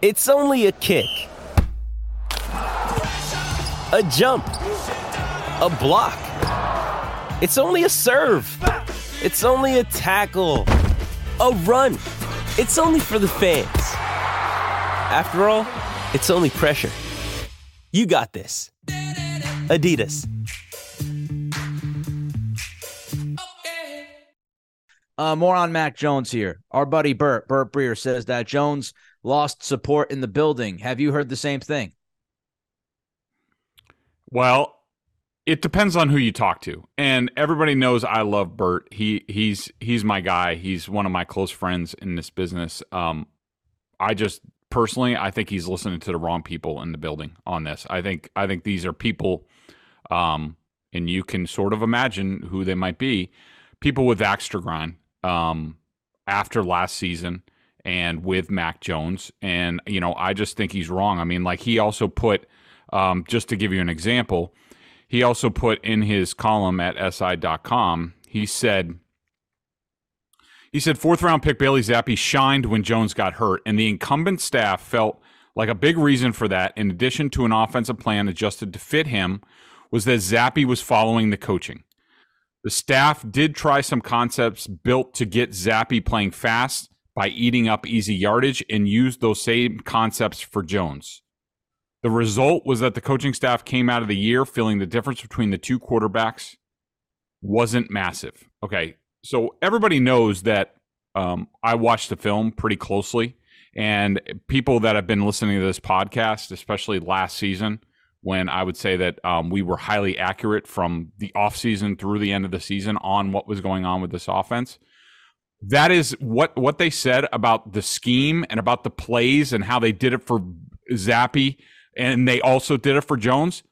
It's only a kick, a jump, a block. It's only a serve. It's only a tackle, a run. It's only for the fans. After all, it's only pressure. You got this. Adidas. Uh, more on Mac Jones here. Our buddy Bert, Bert Breer, says that Jones lost support in the building. Have you heard the same thing? Well, it depends on who you talk to. And everybody knows I love Bert. He he's he's my guy. He's one of my close friends in this business. Um, I just personally, I think he's listening to the wrong people in the building on this. I think I think these are people, um, and you can sort of imagine who they might be. People with Axtergron, um, after last season and with Mac Jones, and you know, I just think he's wrong. I mean, like he also put, um, just to give you an example, he also put in his column at si.com. He said he said fourth round pick Bailey Zappe shined when Jones got hurt, and the incumbent staff felt like a big reason for that, in addition to an offensive plan adjusted to fit him, was that Zappe was following the coaching. The staff did try some concepts built to get Zappe playing fast by eating up easy yardage and used those same concepts for Jones. The result was that the coaching staff came out of the year feeling the difference between the two quarterbacks wasn't massive. Okay, so everybody knows that um, I watched the film pretty closely, and people that have been listening to this podcast, especially last season, when I would say that um, we were highly accurate from the offseason through the end of the season on what was going on with this offense. That is what what they said about the scheme and about the plays and how they did it for Zappe and they also did it for Jones.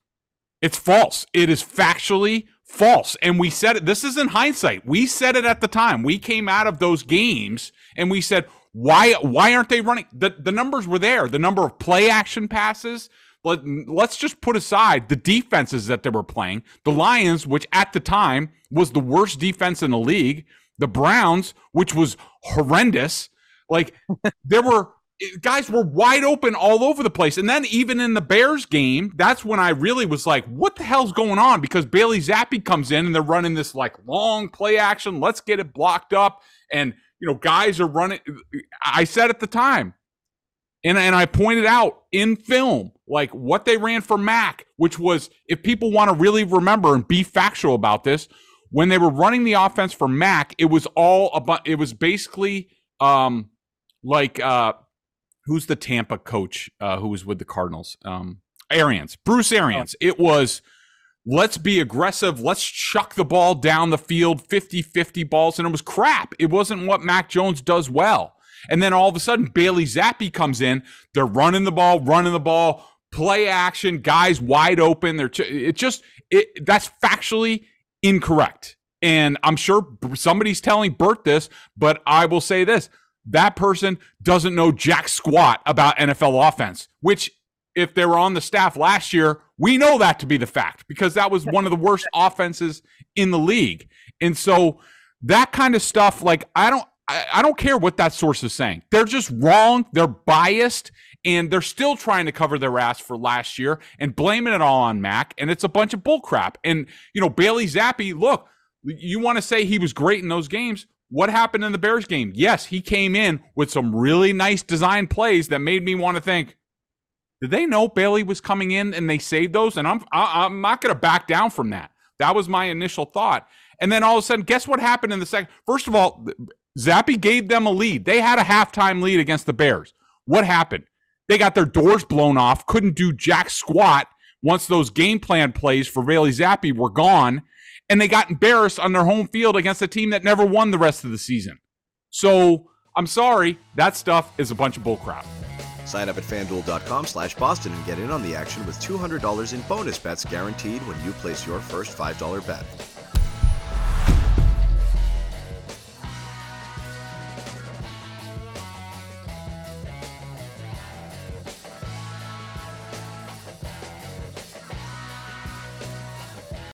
It's false. It is factually false. And we said it. This is in hindsight. We said it at the time. We came out of those games and we said, why why aren't they running? The the numbers were there. The number of play action passes. Let, let's just put aside the defenses that they were playing. The Lions, which at the time was the worst defense in the league, the Browns, which was horrendous. Like there were guys were wide open all over the place. And then even in the Bears game, that's when I really was like, what the hell's going on? Because Bailey Zappe comes in and they're running this like long play action. Let's get it blocked up. And, you know, guys are running. I said at the time, and, and I pointed out in film, like what they ran for Mac, which was, if people want to really remember and be factual about this, when they were running the offense for Mac, it was all about, it was basically, um, like, uh, who's the Tampa coach uh, who was with the Cardinals? Um, Arians, Bruce Arians. Oh. It was let's be aggressive. Let's chuck the ball down the field, 50 50 balls. And it was crap. It wasn't what Mac Jones does well. And then all of a sudden, Bailey Zappe comes in. They're running the ball, running the ball, play action, guys wide open. They're it just it that's factually incorrect. And I'm sure somebody's telling Bert this, but I will say this that person doesn't know jack squat about NFL offense, which if they were on the staff last year, we know that to be the fact because that was one of the worst offenses in the league. And so that kind of stuff, like I don't I, don't care what that source is saying. They're just wrong. They're biased and they're still trying to cover their ass for last year and blaming it all on Mac. And it's a bunch of bullcrap. And, you know, Bailey Zappe, look, you want to say he was great in those games. What happened in the Bears game? Yes, he came in with some really nice design plays that made me want to think, did they know Bailey was coming in and they saved those? And I'm I, I'm not going to back down from that. That was my initial thought. And then all of a sudden, guess what happened in the second? First of all, Zappe gave them a lead. They had a halftime lead against the Bears. What happened? They got their doors blown off, couldn't do jack squat once those game plan plays for Bailey Zappe were gone and they got embarrassed on their home field against a team that never won the rest of the season. So I'm sorry, that stuff is a bunch of bullcrap. Sign up at fanduel.com slash Boston and get in on the action with $200 in bonus bets guaranteed when you place your first $5 bet.